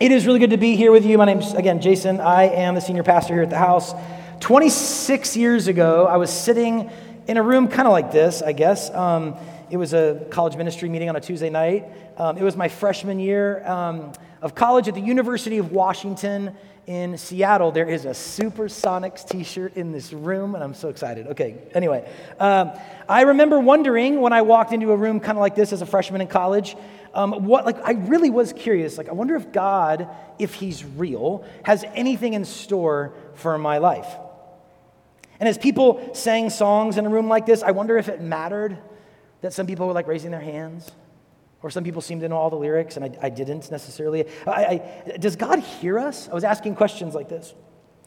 It is really good to be here with you. My name's, again, Jason. I am the senior pastor here at the house. 26 years ago, I was sitting in a room kind of like this, I guess. Um, it was a college ministry meeting on a Tuesday night. Um, it was my freshman year um, of college at the University of Washington in Seattle. There is a Supersonics t shirt in this room, and I'm so excited. Okay, anyway. Um, I remember wondering when I walked into a room kind of like this as a freshman in college um, what, like, I really was curious. Like, I wonder if God, if He's real, has anything in store for my life. And as people sang songs in a room like this, I wonder if it mattered that some people were like raising their hands, or some people seemed to know all the lyrics, and I, I didn't necessarily. I, I, does God hear us? I was asking questions like this.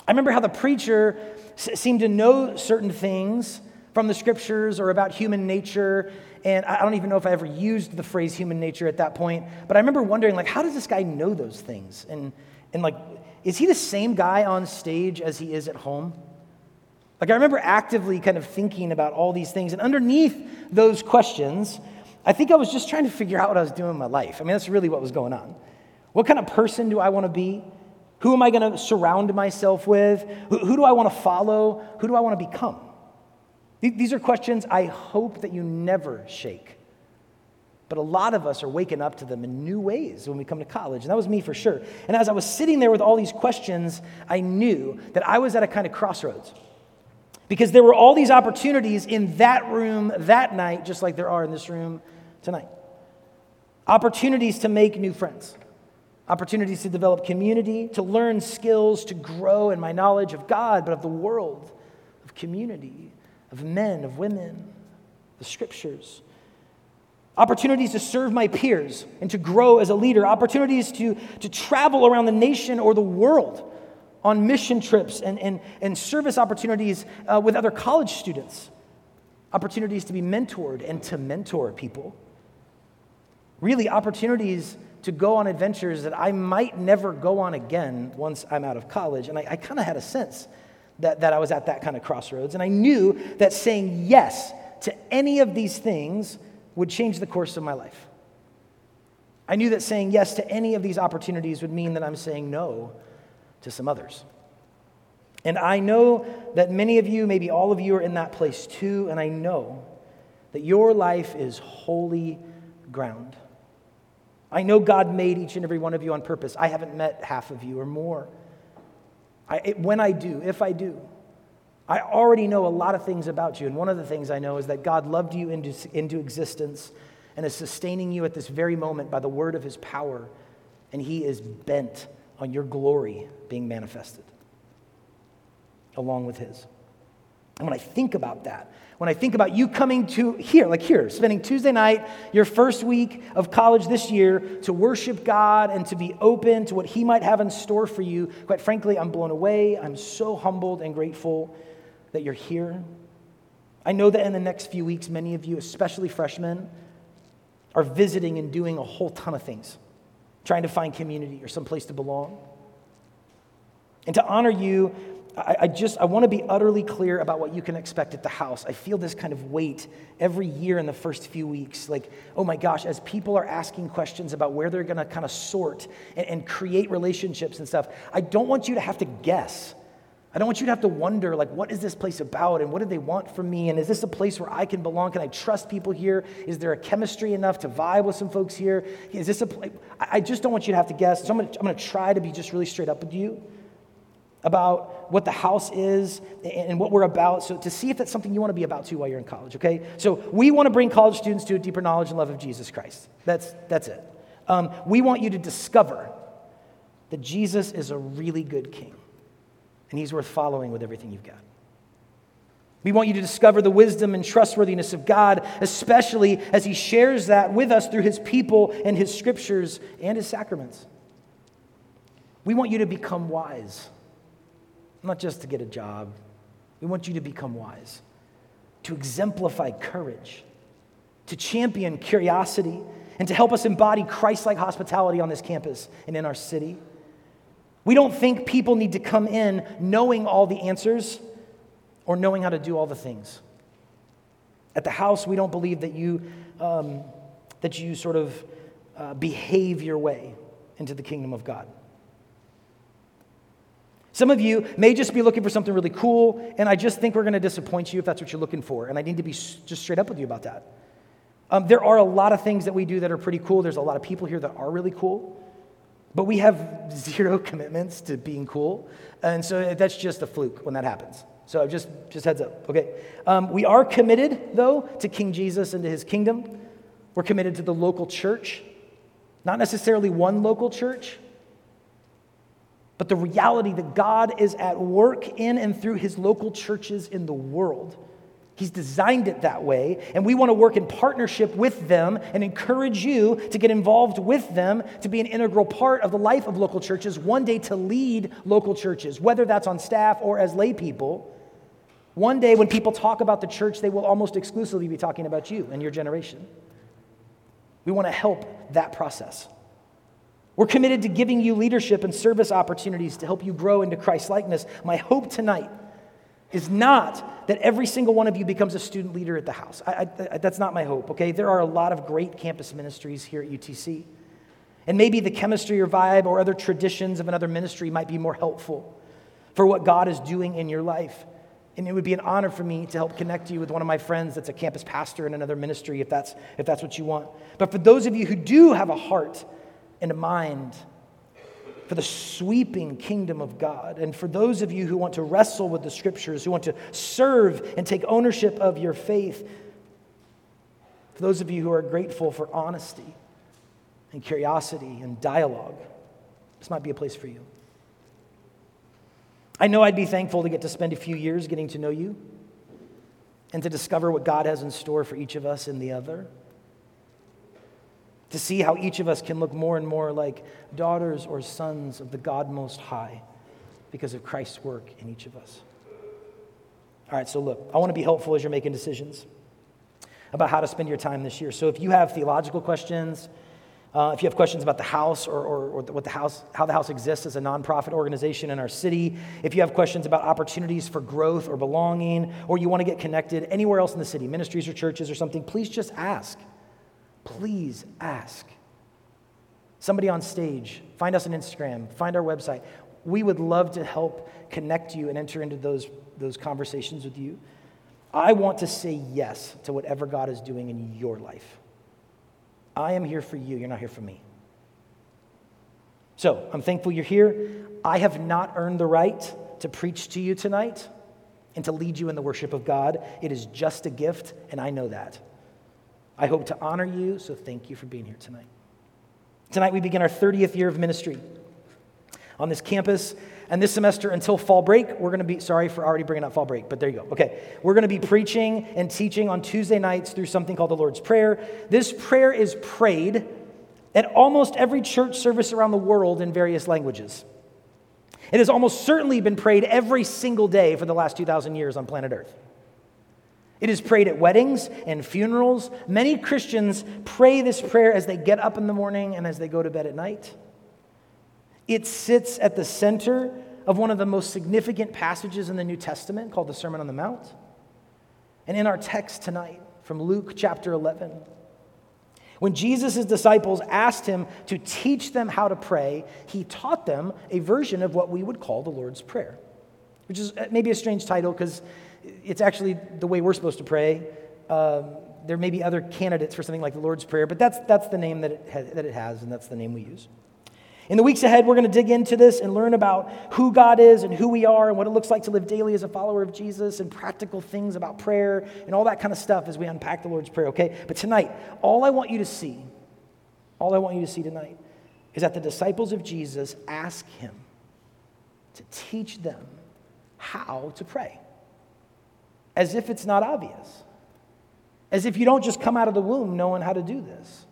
I remember how the preacher s- seemed to know certain things from the scriptures or about human nature and I don't even know if I ever used the phrase human nature at that point, but I remember wondering, like, how does this guy know those things? And, and like, is he the same guy on stage as he is at home? Like, I remember actively kind of thinking about all these things. And underneath those questions, I think I was just trying to figure out what I was doing in my life. I mean, that's really what was going on. What kind of person do I want to be? Who am I going to surround myself with? Who, who do I want to follow? Who do I want to become? These are questions I hope that you never shake. But a lot of us are waking up to them in new ways when we come to college. And that was me for sure. And as I was sitting there with all these questions, I knew that I was at a kind of crossroads. Because there were all these opportunities in that room that night, just like there are in this room tonight. Opportunities to make new friends, opportunities to develop community, to learn skills, to grow in my knowledge of God, but of the world, of community of men, of women, the scriptures. Opportunities to serve my peers and to grow as a leader. Opportunities to, to travel around the nation or the world on mission trips and, and, and service opportunities uh, with other college students. Opportunities to be mentored and to mentor people. Really, opportunities to go on adventures that I might never go on again once I'm out of college. And I, I kind of had a sense that, that I was at that kind of crossroads. And I knew that saying yes to any of these things would change the course of my life. I knew that saying yes to any of these opportunities would mean that I'm saying no to some others. And I know that many of you, maybe all of you, are in that place too. And I know that your life is holy ground. I know God made each and every one of you on purpose. I haven't met half of you or more. I, it, when I do, if I do, I already know a lot of things about you. And one of the things I know is that God loved you into, into existence and is sustaining you at this very moment by the word of his power. And he is bent on your glory being manifested along with his. And when I think about that, when I think about you coming to here, like here, spending Tuesday night, your first week of college this year, to worship God and to be open to what He might have in store for you, quite frankly, I'm blown away. I'm so humbled and grateful that you're here. I know that in the next few weeks, many of you, especially freshmen, are visiting and doing a whole ton of things, trying to find community or some place to belong. And to honor you, I, I just I want to be utterly clear about what you can expect at the house. I feel this kind of weight every year in the first few weeks. Like, oh my gosh, as people are asking questions about where they're going to kind of sort and, and create relationships and stuff, I don't want you to have to guess. I don't want you to have to wonder, like, what is this place about and what do they want from me? And is this a place where I can belong? Can I trust people here? Is there a chemistry enough to vibe with some folks here? Is this a place? I just don't want you to have to guess. So I'm going to try to be just really straight up with you about what the house is and what we're about, so to see if that's something you want to be about too while you're in college, okay? So we want to bring college students to a deeper knowledge and love of Jesus Christ. That's, that's it. Um, we want you to discover that Jesus is a really good king, and he's worth following with everything you've got. We want you to discover the wisdom and trustworthiness of God, especially as He shares that with us through His people and His scriptures and His sacraments. We want you to become wise not just to get a job. We want you to become wise, to exemplify courage, to champion curiosity, and to help us embody Christ like hospitality on this campus and in our city. We don't think people need to come in knowing all the answers or knowing how to do all the things. At the house, we don't believe that you, um, that you sort of uh, behave your way into the kingdom of God. Some of you may just be looking for something really cool, and I just think we're going to disappoint you if that's what you're looking for. And I need to be just straight up with you about that. Um, there are a lot of things that we do that are pretty cool. There's a lot of people here that are really cool, but we have zero commitments to being cool. And so that's just a fluke when that happens. So just, just heads up, okay? Um, we are committed, though, to King Jesus and to his kingdom. We're committed to the local church, not necessarily one local church, but the reality that God is at work in and through his local churches in the world. He's designed it that way, and we want to work in partnership with them and encourage you to get involved with them to be an integral part of the life of local churches, one day to lead local churches, whether that's on staff or as lay people. One day, when people talk about the church, they will almost exclusively be talking about you and your generation. We want to help that process. We're committed to giving you leadership and service opportunities to help you grow into Christ likeness. My hope tonight is not that every single one of you becomes a student leader at the house. I, I, that's not my hope, okay? There are a lot of great campus ministries here at UTC. And maybe the chemistry or vibe or other traditions of another ministry might be more helpful for what God is doing in your life. And it would be an honor for me to help connect you with one of my friends that's a campus pastor in another ministry if that's, if that's what you want. But for those of you who do have a heart and a mind for the sweeping kingdom of God, and for those of you who want to wrestle with the scriptures, who want to serve and take ownership of your faith, for those of you who are grateful for honesty and curiosity and dialogue, this might be a place for you. I know I'd be thankful to get to spend a few years getting to know you and to discover what God has in store for each of us in the other. To see how each of us can look more and more like daughters or sons of the God Most High because of Christ's work in each of us. All right, so look, I want to be helpful as you're making decisions about how to spend your time this year. So if you have theological questions, uh, if you have questions about the house or, or, or, what the house, how the house exists as a nonprofit organization in our city, if you have questions about opportunities for growth or belonging, or you want to get connected anywhere else in the city, ministries or churches or something, please just ask. Please ask. Somebody on stage, find us on Instagram, find our website. We would love to help connect you and enter into those, those conversations with you. I want to say yes to whatever God is doing in your life. I am here for you. You're not here for me. So I'm thankful you're here. I have not earned the right to preach to you tonight and to lead you in the worship of God. It is just a gift, and I know that. I hope to honor you, so thank you for being here tonight. Tonight we begin our 30th year of ministry on this campus. And this semester, until fall break, we're going to be, sorry for already bringing up fall break, but there you go. Okay. We're going to be preaching and teaching on Tuesday nights through something called the Lord's Prayer. This prayer is prayed at almost every church service around the world in various languages. It has almost certainly been prayed every single day for the last 2,000 years on planet Earth. It is prayed at weddings and funerals. Many Christians pray this prayer as they get up in the morning and as they go to bed at night. It sits at the center of one of the most significant passages in the New Testament called the Sermon on the Mount. And in our text tonight from Luke chapter 11, when Jesus' disciples asked him to teach them how to pray, he taught them a version of what we would call the Lord's Prayer, which is uh, maybe a strange title because it's actually the way we're supposed to pray. Um, there may be other candidates for something like the Lord's Prayer, but that's, that's the name that it, ha- that it has, and that's the name we use. In the weeks ahead, we're going to dig into this and learn about who God is and who we are and what it looks like to live daily as a follower of Jesus and practical things about prayer and all that kind of stuff as we unpack the Lord's Prayer, okay? But tonight, all I want you to see, all I want you to see tonight is that the disciples of Jesus ask him to teach them how to pray, as if it's not obvious, as if you don't just come out of the womb knowing how to do this.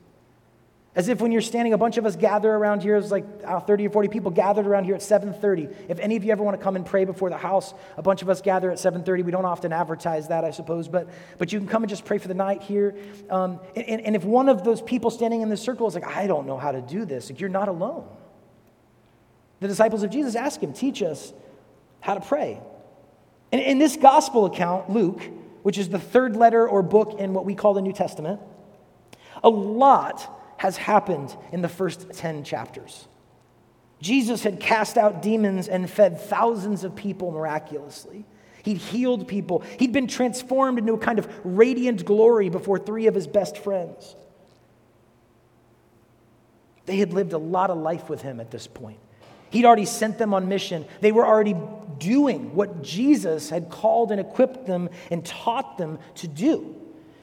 As if when you're standing, a bunch of us gather around here, it's like uh, 30 or 40 people gathered around here at 7.30. If any of you ever want to come and pray before the house, a bunch of us gather at 7.30. We don't often advertise that, I suppose, but, but you can come and just pray for the night here. Um, and, and if one of those people standing in the circle is like, I don't know how to do this, like, you're not alone. The disciples of Jesus ask him, teach us how to pray. And in this gospel account, Luke, which is the third letter or book in what we call the New Testament, a lot has happened in the first 10 chapters. Jesus had cast out demons and fed thousands of people miraculously. He'd healed people. He'd been transformed into a kind of radiant glory before three of his best friends. They had lived a lot of life with him at this point. He'd already sent them on mission. They were already doing what Jesus had called and equipped them and taught them to do.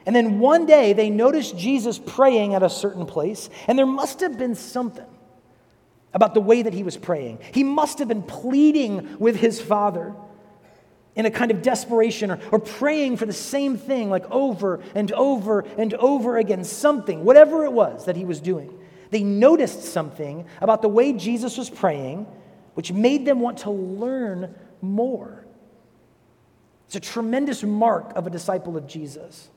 And then one day they noticed Jesus praying at a certain place, and there must have been something about the way that he was praying. He must have been pleading with his Father in a kind of desperation or, or praying for the same thing, like over and over and over again, something, whatever it was that he was doing. They noticed something about the way Jesus was praying, which made them want to learn more. It's a tremendous mark of a disciple of Jesus.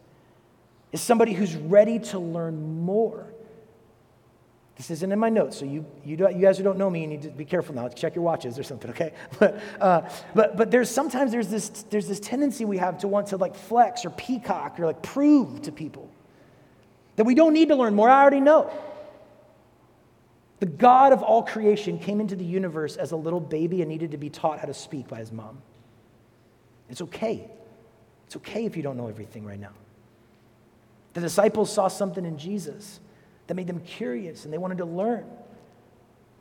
Is somebody who's ready to learn more. This isn't in my notes, so you, you, you guys who don't know me, you need to be careful now. Check your watches or something, okay? But, uh, but, but there's sometimes there's this, there's this tendency we have to want to like flex or peacock or like prove to people that we don't need to learn more. I already know. The God of all creation came into the universe as a little baby and needed to be taught how to speak by his mom. It's okay. It's okay if you don't know everything right now. The disciples saw something in Jesus that made them curious and they wanted to learn.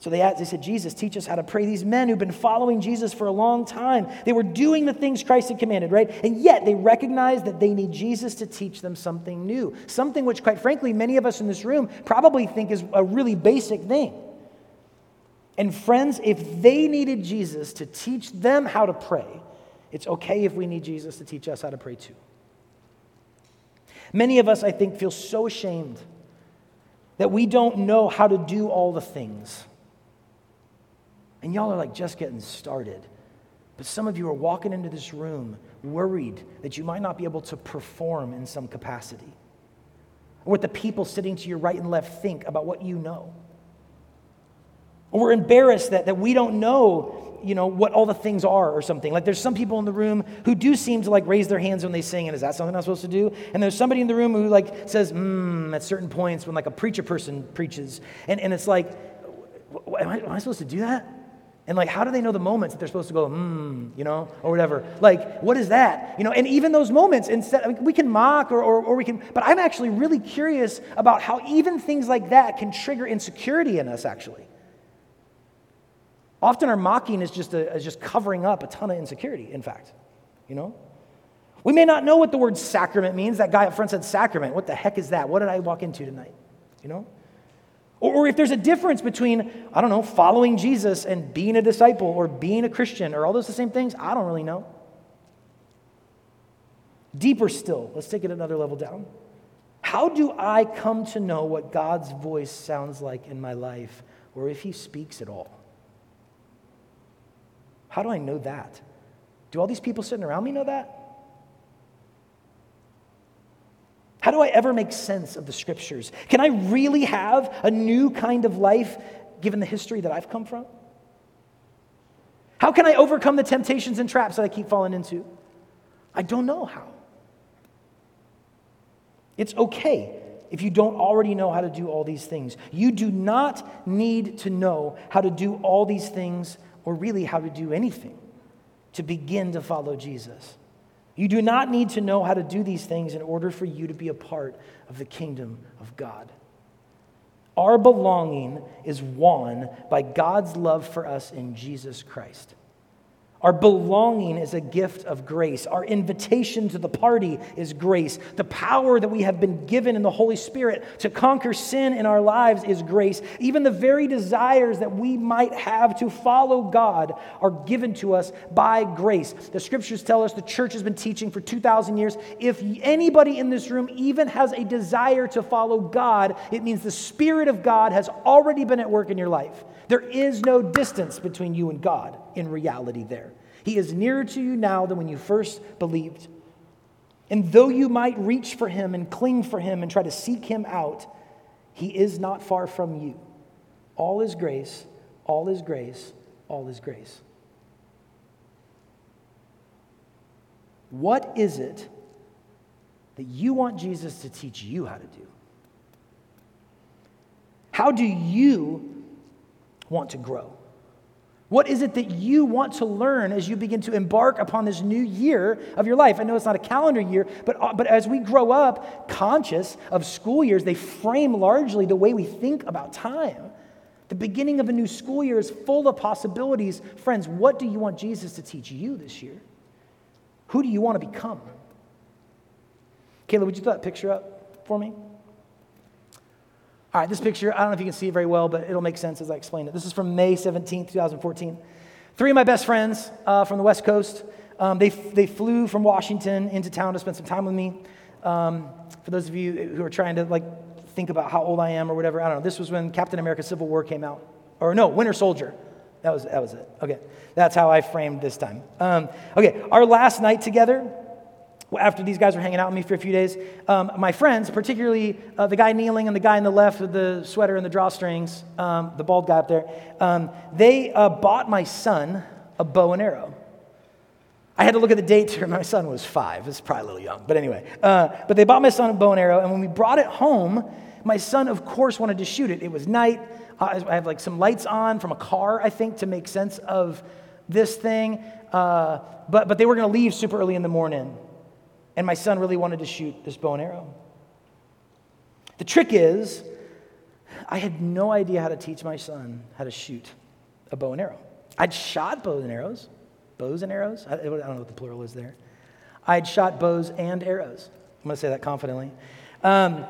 So they, asked, they said, Jesus, teach us how to pray. These men who've been following Jesus for a long time, they were doing the things Christ had commanded, right? And yet they recognized that they need Jesus to teach them something new, something which, quite frankly, many of us in this room probably think is a really basic thing. And friends, if they needed Jesus to teach them how to pray, it's okay if we need Jesus to teach us how to pray too. Many of us, I think, feel so ashamed that we don't know how to do all the things. And y'all are like just getting started. But some of you are walking into this room worried that you might not be able to perform in some capacity. Or what the people sitting to your right and left think about what you know. Or we're embarrassed that, that we don't know you know, what all the things are or something. Like there's some people in the room who do seem to like raise their hands when they sing, and is that something I'm supposed to do? And there's somebody in the room who like says, hmm, at certain points when like a preacher person preaches, and, and it's like, am I, am I supposed to do that? And like, how do they know the moments that they're supposed to go, hmm, you know, or whatever? Like, what is that? You know, and even those moments, instead, I mean, we can mock or, or, or we can, but I'm actually really curious about how even things like that can trigger insecurity in us, actually. Often our mocking is just, a, is just covering up a ton of insecurity, in fact. You know? We may not know what the word sacrament means. That guy up front said sacrament. What the heck is that? What did I walk into tonight? You know? Or, if there's a difference between, I don't know, following Jesus and being a disciple or being a Christian or all those the same things, I don't really know. Deeper still, let's take it another level down. How do I come to know what God's voice sounds like in my life or if He speaks at all? How do I know that? Do all these people sitting around me know that? How do I ever make sense of the scriptures? Can I really have a new kind of life given the history that I've come from? How can I overcome the temptations and traps that I keep falling into? I don't know how. It's okay if you don't already know how to do all these things. You do not need to know how to do all these things or really how to do anything to begin to follow Jesus. You do not need to know how to do these things in order for you to be a part of the kingdom of God. Our belonging is won by God's love for us in Jesus Christ. Our belonging is a gift of grace. Our invitation to the party is grace. The power that we have been given in the Holy Spirit to conquer sin in our lives is grace. Even the very desires that we might have to follow God are given to us by grace. The scriptures tell us the church has been teaching for 2,000 years. If anybody in this room even has a desire to follow God, it means the Spirit of God has already been at work in your life. There is no distance between you and God in reality there. He is nearer to you now than when you first believed. And though you might reach for him and cling for him and try to seek him out, he is not far from you. All is grace, all is grace, all is grace. What is it that you want Jesus to teach you how to do? How do you want to grow? What is it that you want to learn as you begin to embark upon this new year of your life? I know it's not a calendar year, but, uh, but as we grow up conscious of school years, they frame largely the way we think about time. The beginning of a new school year is full of possibilities. Friends, what do you want Jesus to teach you this year? Who do you want to become? Kayla, would you throw that picture up for me? All right, this picture, I don't know if you can see it very well, but it'll make sense as I explain it. This is from May 17, 2014. Three of my best friends uh, from the West Coast, um, they, they flew from Washington into town to spend some time with me. Um, for those of you who are trying to like think about how old I am or whatever, I don't know. This was when Captain America Civil War came out. Or no, Winter Soldier. That was, that was it. Okay. That's how I framed this time. Um, okay, our last night together, after these guys were hanging out with me for a few days, um, my friends, particularly uh, the guy kneeling and the guy on the left with the sweater and the drawstrings, um, the bald guy up there, um, they uh, bought my son a bow and arrow. I had to look at the date to my son was five. It's probably a little young, but anyway. Uh, but they bought my son a bow and arrow, and when we brought it home, my son, of course, wanted to shoot it. It was night. I have like some lights on from a car, I think, to make sense of this thing. Uh, but, but they were going to leave super early in the morning. And my son really wanted to shoot this bow and arrow. The trick is, I had no idea how to teach my son how to shoot a bow and arrow. I'd shot bows and arrows, bows and arrows. I, I don't know what the plural is there. I'd shot bows and arrows. I'm going to say that confidently. Um,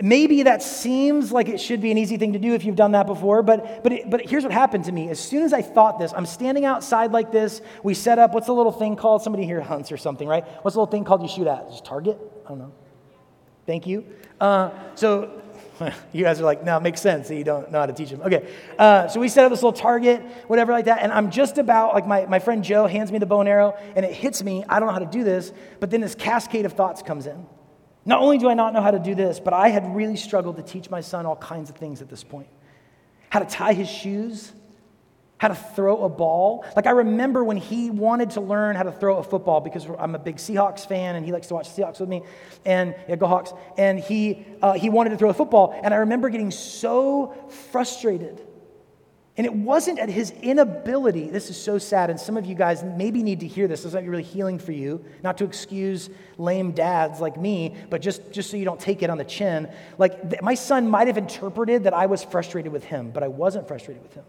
maybe that seems like it should be an easy thing to do if you've done that before, but, but, it, but here's what happened to me. As soon as I thought this, I'm standing outside like this. We set up, what's the little thing called? Somebody here hunts or something, right? What's the little thing called you shoot at? Just target? I don't know. Thank you. Uh, so you guys are like, no, it makes sense that you don't know how to teach them. Okay. Uh, so we set up this little target, whatever like that. And I'm just about, like, my, my friend Joe hands me the bow and arrow, and it hits me. I don't know how to do this. But then this cascade of thoughts comes in. Not only do I not know how to do this, but I had really struggled to teach my son all kinds of things at this point how to tie his shoes, how to throw a ball. Like, I remember when he wanted to learn how to throw a football because I'm a big Seahawks fan and he likes to watch Seahawks with me, and yeah, go Hawks. And he, uh, he wanted to throw a football, and I remember getting so frustrated and it wasn't at his inability. This is so sad, and some of you guys maybe need to hear this. This might be really healing for you. Not to excuse lame dads like me, but just, just so you don't take it on the chin. Like, th- my son might have interpreted that I was frustrated with him, but I wasn't frustrated with him.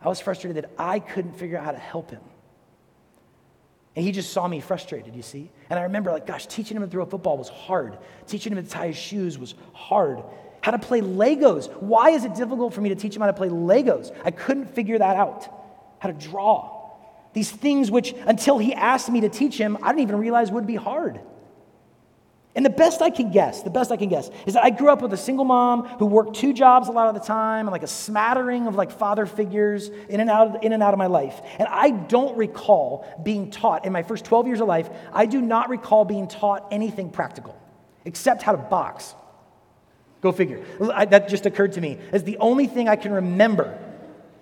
I was frustrated that I couldn't figure out how to help him. And he just saw me frustrated, you see? And I remember, like, gosh, teaching him to throw a football was hard. Teaching him to tie his shoes was hard how to play Legos. Why is it difficult for me to teach him how to play Legos? I couldn't figure that out. How to draw. These things which, until he asked me to teach him, I didn't even realize would be hard. And the best I can guess, the best I can guess, is that I grew up with a single mom who worked two jobs a lot of the time and like a smattering of like father figures in and out of, in and out of my life. And I don't recall being taught in my first 12 years of life, I do not recall being taught anything practical except how to box. Go figure. I, that just occurred to me as the only thing I can remember.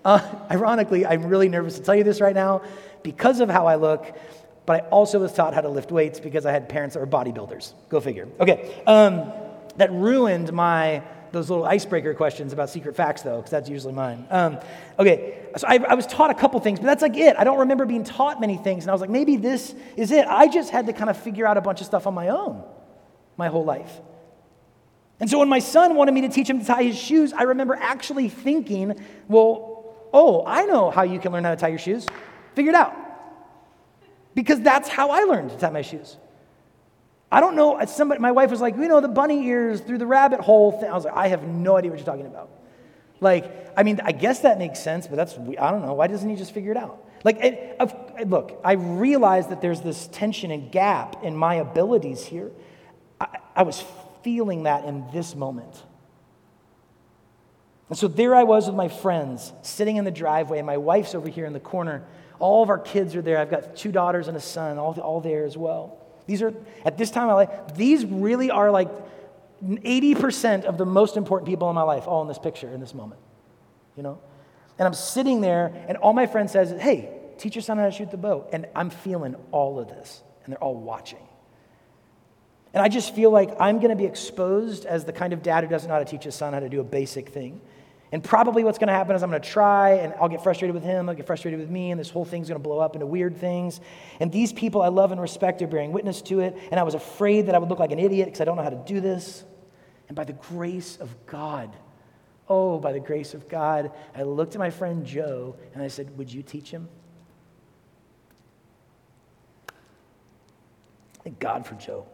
Uh, ironically, I'm really nervous to tell you this right now because of how I look, but I also was taught how to lift weights because I had parents that were bodybuilders. Go figure. Okay, um, that ruined my those little icebreaker questions about secret facts, though, because that's usually mine. Um, okay, so I, I, was taught a couple things, but that's like it. I don't remember being taught many things, and I was like, maybe this is it. I just had to kind of figure out a bunch of stuff on my own my whole life. And so when my son wanted me to teach him to tie his shoes, I remember actually thinking, well, oh, I know how you can learn how to tie your shoes. Figure it out. Because that's how I learned to tie my shoes. I don't know. Somebody, my wife was like, you know, the bunny ears through the rabbit hole thing. I was like, I have no idea what you're talking about. Like, I mean, I guess that makes sense, but that's, I don't know. Why doesn't he just figure it out? Like, it, look, I realize that there's this tension and gap in my abilities here. I, I was feeling that in this moment. And so there I was with my friends sitting in the driveway, and my wife's over here in the corner. All of our kids are there. I've got two daughters and a son, all, all there as well. These are, at this time in my life, these really are like 80% of the most important people in my life, all in this picture, in this moment. You know? And I'm sitting there, and all my friend says, Hey, teach your son how to shoot the bow. And I'm feeling all of this, and they're all watching. And I just feel like I'm going to be exposed as the kind of dad who doesn't know how to teach his son how to do a basic thing. And probably what's going to happen is I'm going to try and I'll get frustrated with him, I'll get frustrated with me, and this whole thing's going to blow up into weird things. And these people I love and respect are bearing witness to it. And I was afraid that I would look like an idiot because I don't know how to do this. And by the grace of God, oh, by the grace of God, I looked at my friend Joe and I said, Would you teach him? Thank God for Joe.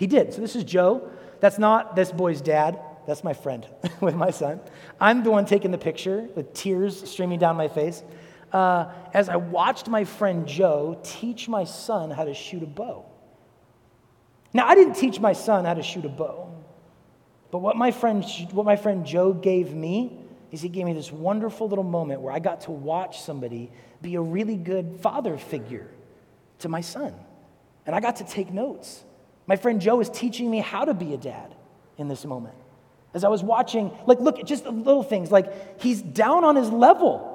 He did. So this is Joe. That's not this boy's dad. That's my friend with my son. I'm the one taking the picture with tears streaming down my face uh, as I watched my friend Joe teach my son how to shoot a bow. Now, I didn't teach my son how to shoot a bow, but what my friend, what my friend Joe gave me is he gave me this wonderful little moment where I got to watch somebody be a really good father figure to my son. And I got to take notes. My friend Joe is teaching me how to be a dad in this moment. As I was watching, like, look, at just little things, like, he's down on his level,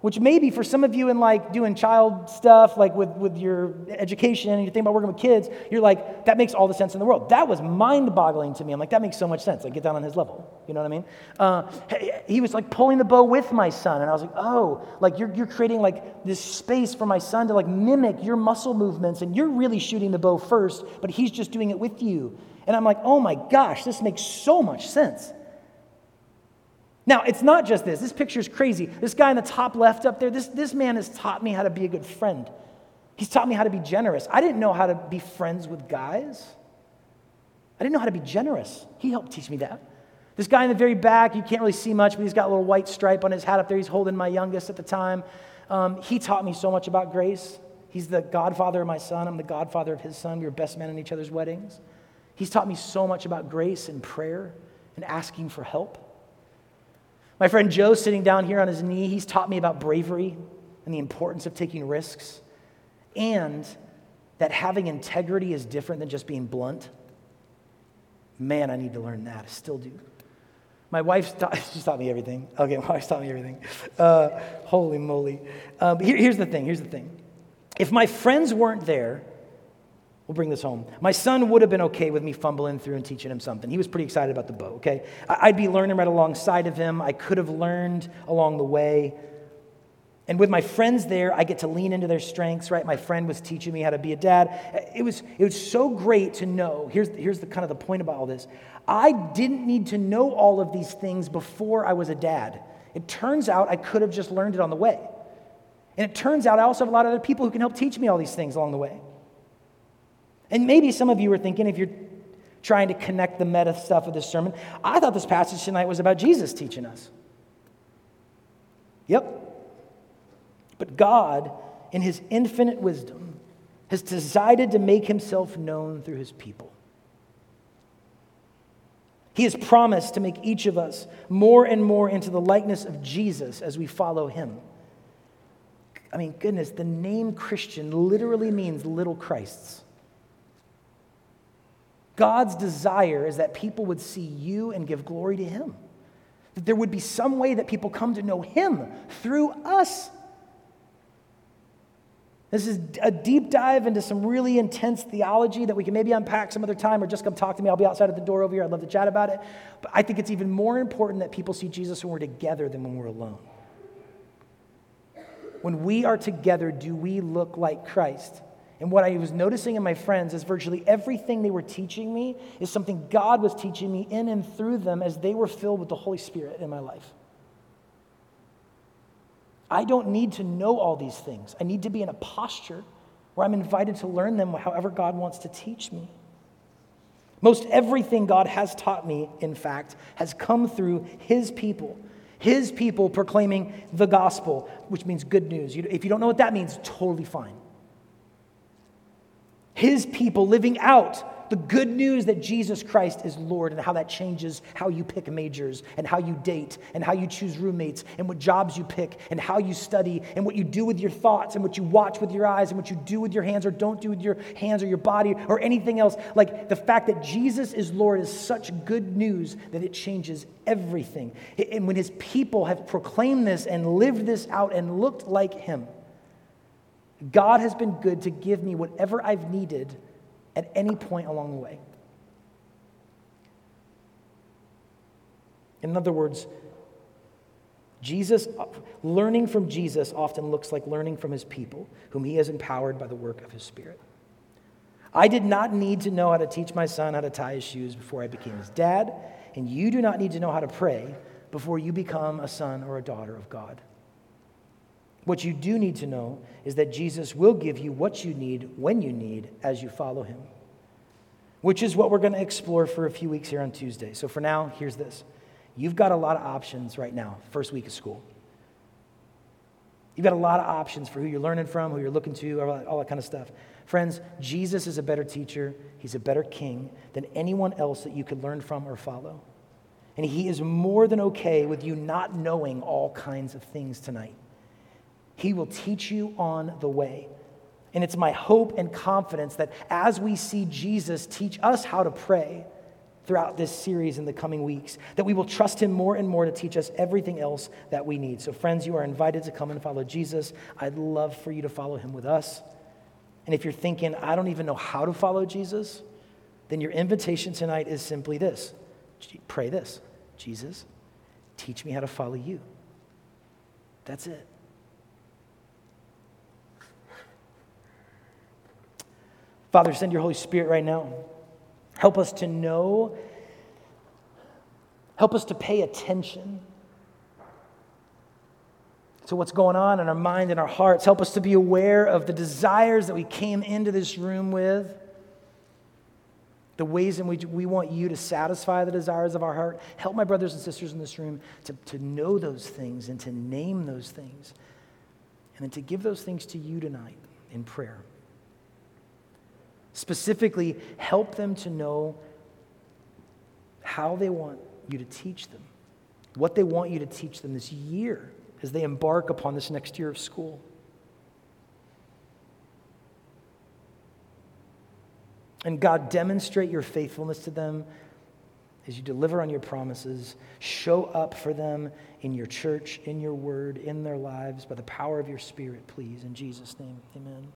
which maybe for some of you in like doing child stuff, like with, with your education, and you think about working with kids, you're like, that makes all the sense in the world. That was mind boggling to me. I'm like, that makes so much sense. Like, get down on his level. You know what I mean? Uh, he was like pulling the bow with my son, and I was like, oh, like you're, you're creating like this space for my son to like mimic your muscle movements, and you're really shooting the bow first, but he's just doing it with you. And I'm like, oh my gosh, this makes so much sense. Now, it's not just this. This picture is crazy. This guy in the top left up there, this, this man has taught me how to be a good friend. He's taught me how to be generous. I didn't know how to be friends with guys. I didn't know how to be generous. He helped teach me that. This guy in the very back, you can't really see much, but he's got a little white stripe on his hat up there. He's holding my youngest at the time. Um, he taught me so much about grace. He's the godfather of my son. I'm the godfather of his son. We were best men in each other's weddings. He's taught me so much about grace and prayer and asking for help. My friend Joe, sitting down here on his knee, he's taught me about bravery and the importance of taking risks and that having integrity is different than just being blunt. Man, I need to learn that. I still do. My wife's taught, she's taught me everything. Okay, my wife's taught me everything. Uh, holy moly. Uh, here, here's the thing. Here's the thing. If my friends weren't there, We'll bring this home. My son would have been okay with me fumbling through and teaching him something. He was pretty excited about the bow, okay? I'd be learning right alongside of him. I could have learned along the way. And with my friends there, I get to lean into their strengths, right? My friend was teaching me how to be a dad. It was, it was so great to know. Here's, here's the kind of the point about all this. I didn't need to know all of these things before I was a dad. It turns out I could have just learned it on the way. And it turns out I also have a lot of other people who can help teach me all these things along the way. And maybe some of you are thinking, if you're trying to connect the meta stuff of this sermon, I thought this passage tonight was about Jesus teaching us. Yep. But God, in his infinite wisdom, has decided to make himself known through his people. He has promised to make each of us more and more into the likeness of Jesus as we follow him. I mean, goodness, the name Christian literally means little Christs. God's desire is that people would see you and give glory to Him. That there would be some way that people come to know Him through us. This is a deep dive into some really intense theology that we can maybe unpack some other time or just come talk to me. I'll be outside at the door over here. I'd love to chat about it. But I think it's even more important that people see Jesus when we're together than when we're alone. When we are together, do we look like Christ? And what I was noticing in my friends is virtually everything they were teaching me is something God was teaching me in and through them as they were filled with the Holy Spirit in my life. I don't need to know all these things. I need to be in a posture where I'm invited to learn them however God wants to teach me. Most everything God has taught me, in fact, has come through His people. His people proclaiming the gospel, which means good news. If you don't know what that means, totally fine his people living out the good news that Jesus Christ is Lord and how that changes how you pick majors and how you date and how you choose roommates and what jobs you pick and how you study and what you do with your thoughts and what you watch with your eyes and what you do with your hands or don't do with your hands or your body or anything else. Like the fact that Jesus is Lord is such good news that it changes everything. And when his people have proclaimed this and lived this out and looked like him, God has been good to give me whatever I've needed at any point along the way. In other words, Jesus, learning from Jesus often looks like learning from his people, whom he has empowered by the work of his Spirit. I did not need to know how to teach my son how to tie his shoes before I became his dad, and you do not need to know how to pray before you become a son or a daughter of God. What you do need to know is that Jesus will give you what you need when you need as you follow him, which is what we're going to explore for a few weeks here on Tuesday. So for now, here's this You've got a lot of options right now, first week of school. You've got a lot of options for who you're learning from, who you're looking to, all that, all that kind of stuff. Friends, Jesus is a better teacher, he's a better king than anyone else that you could learn from or follow. And he is more than okay with you not knowing all kinds of things tonight. He will teach you on the way. And it's my hope and confidence that as we see Jesus teach us how to pray, throughout this series in the coming weeks, that we will trust Him more and more to teach us everything else that we need. So, friends, you are invited to come and follow Jesus. I'd love for you to follow Him with us. And if you're thinking, I don't even know how to follow Jesus, then your invitation tonight is simply this pray this Jesus, teach me how to follow you. That's it. Father, send your Holy Spirit right now. Help us to know, help us to pay attention to what's going on in our mind and our hearts. Help us to be aware of the desires that we came into this room with, the ways in which we want you to satisfy the desires of our heart. Help my brothers and sisters in this room to, to know those things and to name those things, and then to give those things to you tonight in prayer. Specifically, help them to know how they want you to teach them, what they want you to teach them this year as they embark upon this next year of school. And God, demonstrate your faithfulness to them as you deliver on your promises. Show up for them in your church, in your word, in their lives by the power of your Spirit, please. In Jesus' name, amen.